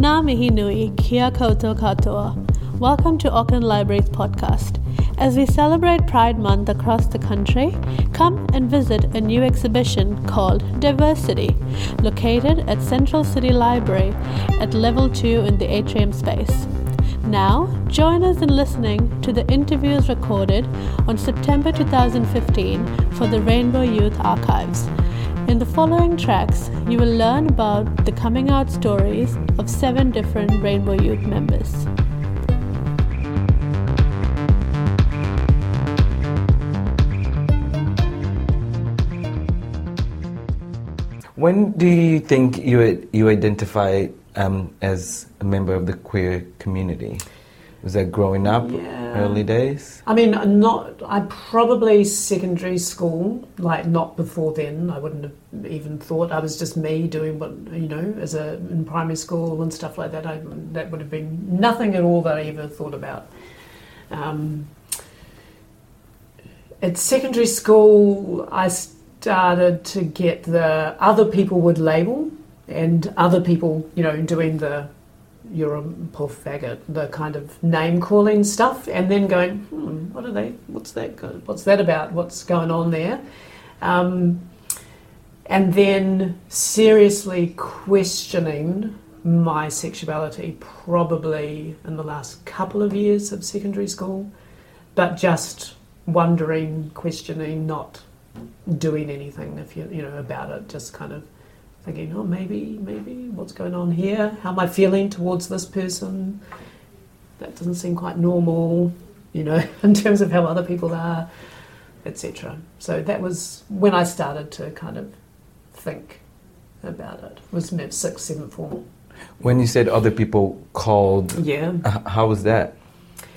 Ngā mihi nui, kia koutou katoa. Welcome to Auckland Libraries podcast. As we celebrate Pride Month across the country, come and visit a new exhibition called Diversity, located at Central City Library at level 2 in the atrium space. Now, join us in listening to the interviews recorded on September 2015 for the Rainbow Youth Archives. In the following tracks, you will learn about the coming out stories of seven different Rainbow Youth members. When do you think you you identify um, as a member of the queer community? Was that growing up, Yeah. early days? I mean, not. I probably secondary school, like not before then. I wouldn't have even thought. I was just me doing what you know, as a in primary school and stuff like that. I, that would have been nothing at all that I ever thought about. Um, at secondary school, I started to get the other people would label and other people, you know, doing the you're a poor faggot, the kind of name calling stuff, and then going, hmm, what are they? What's that? What's that about? What's going on there? Um, and then seriously questioning my sexuality, probably in the last couple of years of secondary school, but just wondering, questioning, not doing anything if you you know about it, just kind of thinking, oh, maybe, maybe, what's going on here? How am I feeling towards this person? That doesn't seem quite normal, you know, in terms of how other people are, etc. So that was when I started to kind of think about it. It was mid sixth, seventh form. When you said other people called, Yeah. how was that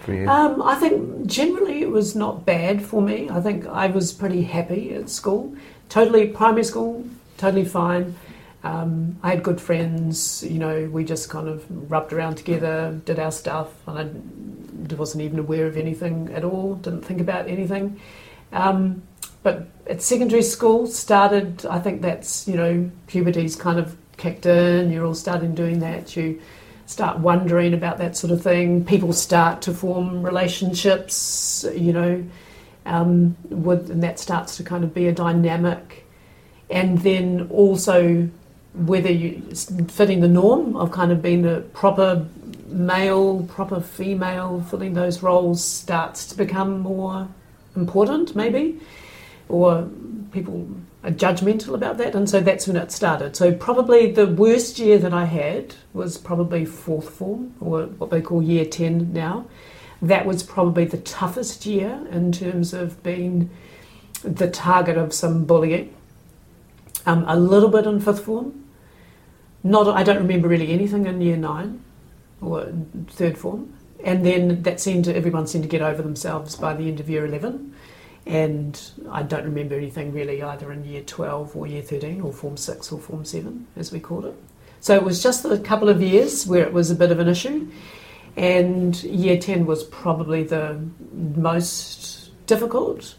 for you? Um, I think generally it was not bad for me. I think I was pretty happy at school. Totally, primary school, totally fine. Um, I had good friends, you know, we just kind of rubbed around together, did our stuff, and I wasn't even aware of anything at all, didn't think about anything. Um, but at secondary school, started, I think that's, you know, puberty's kind of kicked in, you're all starting doing that, you start wondering about that sort of thing. People start to form relationships, you know, um, with, and that starts to kind of be a dynamic. And then also whether you fitting the norm of kind of being a proper male, proper female, filling those roles starts to become more important, maybe, or people are judgmental about that, and so that's when it started. So probably the worst year that I had was probably fourth form, or what they call year ten now. That was probably the toughest year in terms of being the target of some bullying. Um, a little bit in fifth form. Not, I don't remember really anything in year nine or third form, and then that seemed to everyone seemed to get over themselves by the end of year eleven. And I don't remember anything really either in year 12 or year 13 or form 6 or form 7 as we called it. So it was just a couple of years where it was a bit of an issue. And year 10 was probably the most difficult.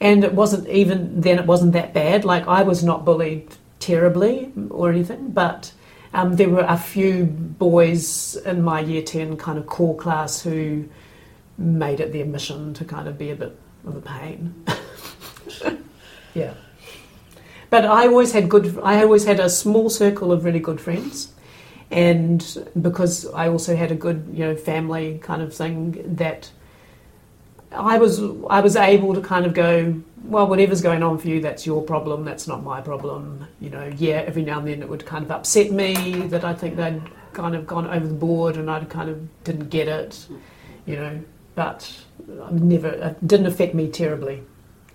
And it wasn't even then it wasn't that bad. Like I was not bullied terribly or anything but um, there were a few boys in my year 10 kind of core class who made it their mission to kind of be a bit of a pain. yeah. But I always had good. I always had a small circle of really good friends, and because I also had a good, you know, family kind of thing that I was I was able to kind of go, well, whatever's going on for you, that's your problem. That's not my problem. You know, yeah. Every now and then it would kind of upset me that I think they'd kind of gone over the board and I kind of didn't get it. You know, but I never it didn't affect me terribly.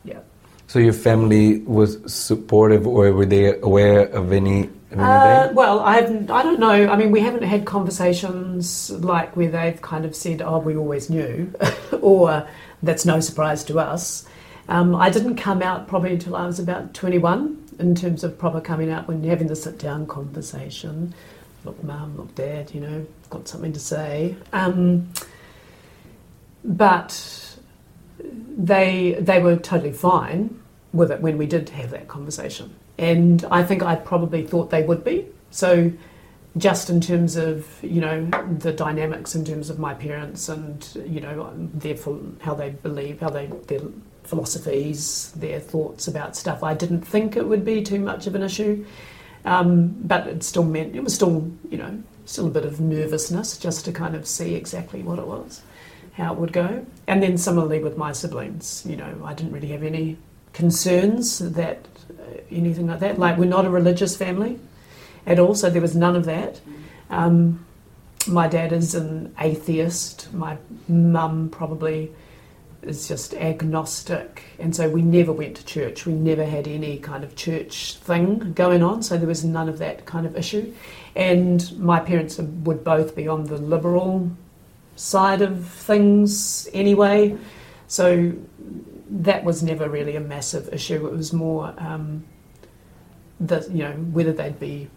Yeah. so your family was supportive, or were they aware of any? Uh, well, I haven't. I don't know. I mean, we haven't had conversations like where they've kind of said, "Oh, we always knew," or "That's no surprise to us." Um, I didn't come out probably until I was about twenty-one. In terms of proper coming out, when having the sit-down conversation. Look, mum. Look, dad. You know, got something to say. Um, but they they were totally fine with it when we did have that conversation, and I think I probably thought they would be. So just in terms of you know the dynamics in terms of my parents and you know their how they believe, how they their philosophies, their thoughts about stuff. I didn't think it would be too much of an issue, um, but it still meant it was still you know still a bit of nervousness just to kind of see exactly what it was, how it would go, and then similarly with my siblings, you know I didn't really have any concerns that uh, anything like that. Like we're not a religious family at all, so there was none of that. Um, my dad is an atheist. My mum probably is just agnostic, and so we never went to church. We never had any kind of church thing going on, so there was none of that kind of issue. And my parents would both be on the liberal side of things anyway, so that was never really a massive issue. It was more um, that you know whether they'd be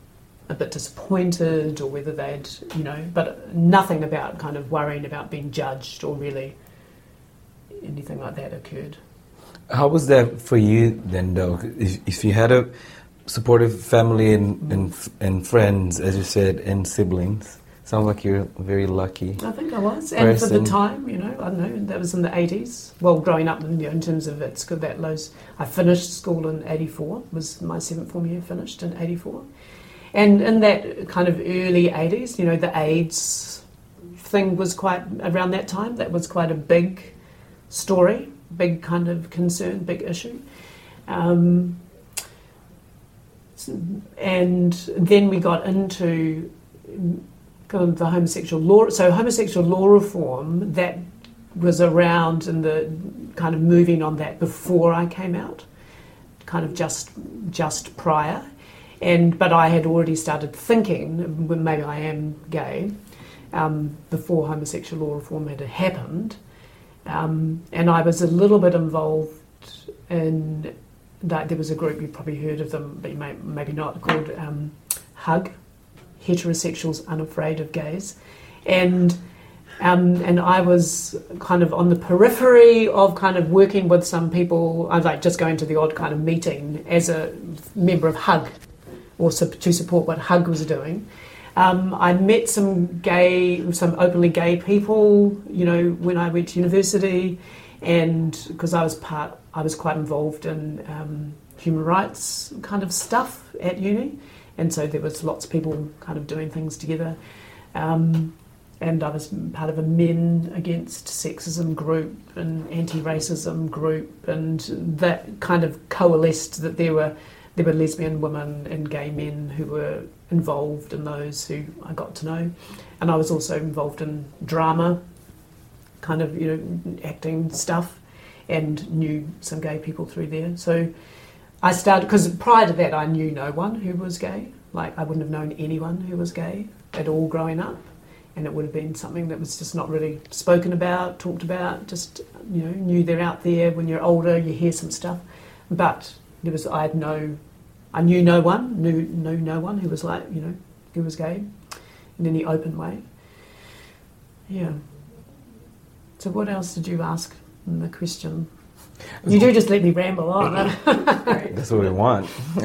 a bit disappointed or whether they'd, you know, but nothing about kind of worrying about being judged or really anything like that occurred. How was that for you then, though? If, if you had a supportive family and, mm. and, and friends, as you said, and siblings, sounds like you're very lucky. I think I was, and for the time, you know, I don't know, that was in the 80s. Well, growing up, in, you know, in terms of it's good that lows. I finished school in 84, was my seventh form year finished in 84. And in that kind of early 80s, you know, the AIDS thing was quite around that time. That was quite a big story, big kind of concern, big issue. Um, and then we got into kind of the homosexual law. So homosexual law reform that was around in the kind of moving on that before I came out, kind of just just prior. And but I had already started thinking maybe I am gay um, before homosexual law reform had happened, um, and I was a little bit involved in that. There was a group you probably heard of them, but you may maybe not called um, Hug, Heterosexuals Unafraid of Gays, and. Um, and I was kind of on the periphery of kind of working with some people. I like just going to the odd kind of meeting as a member of Hug, or to support what Hug was doing. Um, I met some gay, some openly gay people, you know, when I went to university, and because I was part, I was quite involved in um, human rights kind of stuff at uni, and so there was lots of people kind of doing things together. Um, and I was part of a men against sexism group and anti-racism group, and that kind of coalesced that there were there were lesbian women and gay men who were involved in those who I got to know. And I was also involved in drama, kind of, you know, acting stuff, and knew some gay people through there. So I started, because prior to that, I knew no one who was gay. Like, I wouldn't have known anyone who was gay at all growing up. And it would have been something that was just not really spoken about, talked about, just, you know, knew they're out there. When you're older, you hear some stuff. But there was, I had no I knew no one, knew, knew no one who was like, you know, who was gay in any open way. Yeah. So what else did you ask the question? You do just let me ramble on. That's what we want.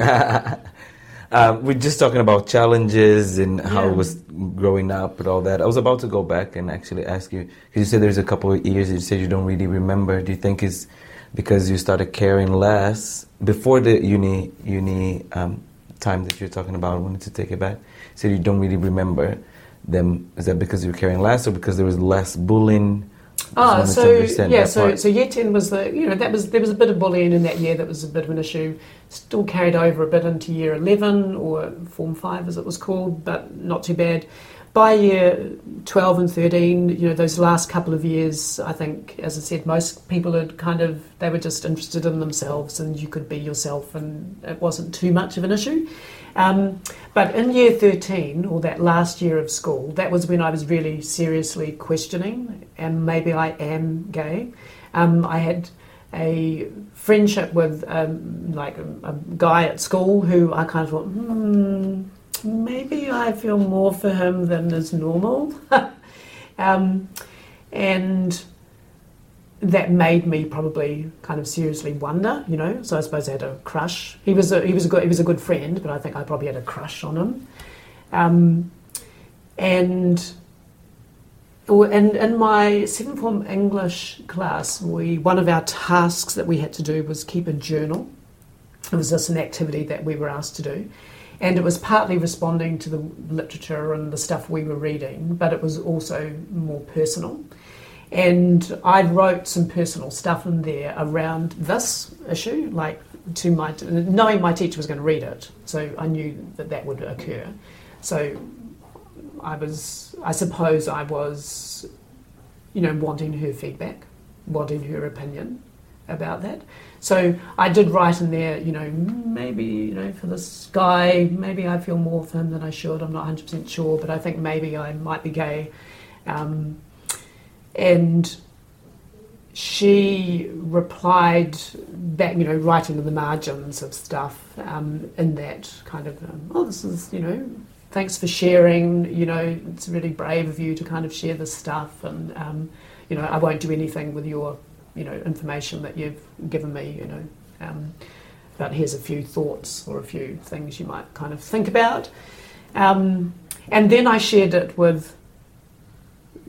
um, we're just talking about challenges and how yeah. it was growing up and all that. I was about to go back and actually ask you because you said there's a couple of years you said you don't really remember. Do you think is because you started caring less before the uni uni um, time that you're talking about. I wanted to take it back. So you don't really remember them. Is that because you were caring less, or because there was less bullying? Oh, so yeah, so part. so year ten was the you know that was there was a bit of bullying in that year that was a bit of an issue. Still carried over a bit into year eleven or form five as it was called, but not too bad by year 12 and 13, you know, those last couple of years, I think, as I said, most people had kind of, they were just interested in themselves and you could be yourself and it wasn't too much of an issue. Um, but in year 13, or that last year of school, that was when I was really seriously questioning, and maybe I am gay. Um, I had a friendship with um, like a, a, guy at school who I kind of thought, hmm, maybe I feel more for him than is normal. um, and that made me probably kind of seriously wonder, you know. So I suppose I had a crush. He was a, he was a good he was a good friend, but I think I probably had a crush on him. Um, and in, in my seventh form English class, we one of our tasks that we had to do was keep a journal. It was just an activity that we were asked to do, and it was partly responding to the literature and the stuff we were reading, but it was also more personal. And I wrote some personal stuff in there around this issue, like to my knowing my teacher was going to read it, so I knew that that would occur. So I was, I suppose, I was, you know, wanting her feedback, wanting her opinion about that. So I did write in there, you know, maybe, you know, for this guy, maybe I feel more for him than I should. I'm not 100% sure, but I think maybe I might be gay. Um, and she replied back, you know, writing in the margins of stuff um, in that kind of, um, oh, this is, you know, thanks for sharing. You know, it's really brave of you to kind of share this stuff, and um, you know, I won't do anything with your, you know, information that you've given me. You know, um, but here's a few thoughts or a few things you might kind of think about. Um, and then I shared it with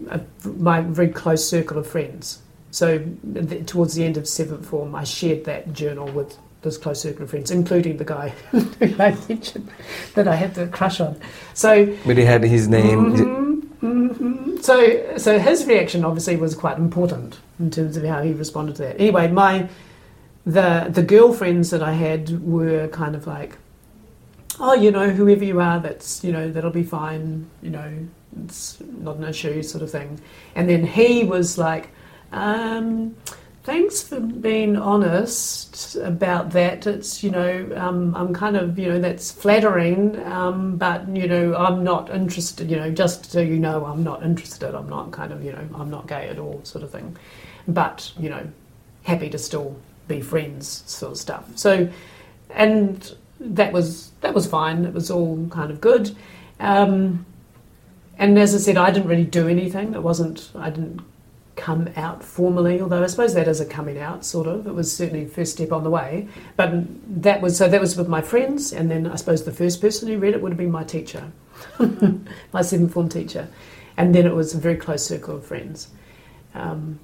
a, my very close circle of friends. So the, towards the end of seventh form, I shared that journal with this close circle of friends, including the guy who I mentioned that I had the crush on. So, but he had his name. Mm-hmm, mm-hmm. So, so his reaction obviously was quite important in terms of how he responded to that. Anyway, my the the girlfriends that I had were kind of like, oh, you know, whoever you are, that's you know that'll be fine. You know, it's not an issue, sort of thing. And then he was like. Um, Thanks for being honest about that. It's, you know, um, I'm kind of, you know, that's flattering, um, but, you know, I'm not interested, you know, just so you know, I'm not interested. I'm not kind of, you know, I'm not gay at all, sort of thing. But, you know, happy to still be friends, sort of stuff. So, and that was, that was fine. It was all kind of good. Um, and as I said, I didn't really do anything. It wasn't, I didn't come out formally, although I suppose that is a coming out, sort of. It was certainly the first step on the way. But that was so that was with my friends, and then I suppose the first person who read it would have been my teacher, my seventh form teacher, and then it was a very close circle of friends. Um,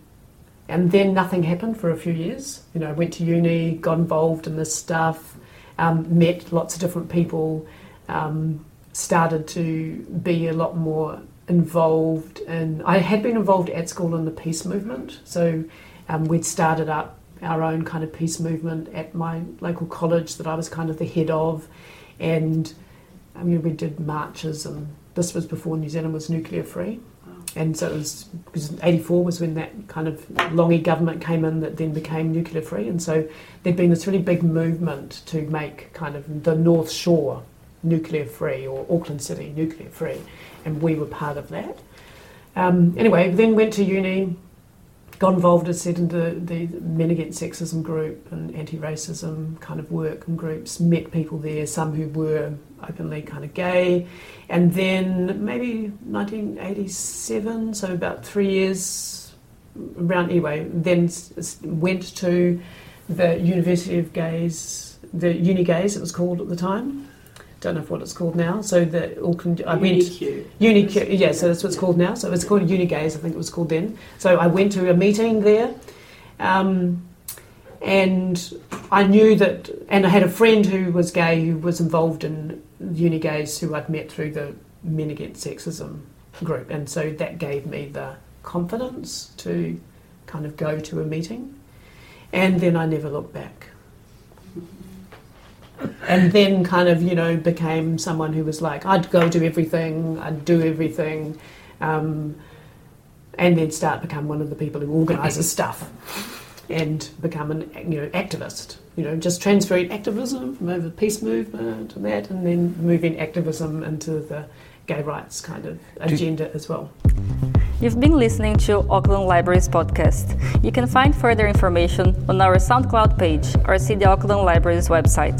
and then nothing happened for a few years. You know, I went to uni, got involved in this stuff, um, met lots of different people, um, started to be a lot more involved in, I had been involved at school in the peace movement. So um, we'd started up our own kind of peace movement at my local college that I was kind of the head of. And I mean, we did marches, and this was before New Zealand was nuclear free. And so it was because 84 was when that kind of Lange government came in that then became nuclear free. And so there'd been this really big movement to make kind of the North Shore nuclear free or Auckland City nuclear free and we were part of that. Um, anyway, then went to uni, got involved, as said, in the, the Men Against Sexism group and anti racism kind of work and groups, met people there, some who were openly kind of gay. And then maybe 1987, so about three years around, anyway, then went to the University of Gays, the Uni Gays, it was called at the time don't know what it's called now. So the Auckland, I went UniQ, yeah. So that's what it's called now. So it's called Unigays, I think it was called then. So I went to a meeting there, um, and I knew that, and I had a friend who was gay who was involved in Unigays who I'd met through the Men Against Sexism group, and so that gave me the confidence to kind of go to a meeting, and then I never looked back and then kind of you know became someone who was like I'd go do everything, I'd do everything, um, and then start become one of the people who organises stuff, and become an you know activist. You know, just transferring activism from over the peace movement and that, and then moving activism into the gay rights kind of agenda as well. You've been listening to Auckland Libraries podcast. You can find further information on our SoundCloud page or see the Auckland Libraries website.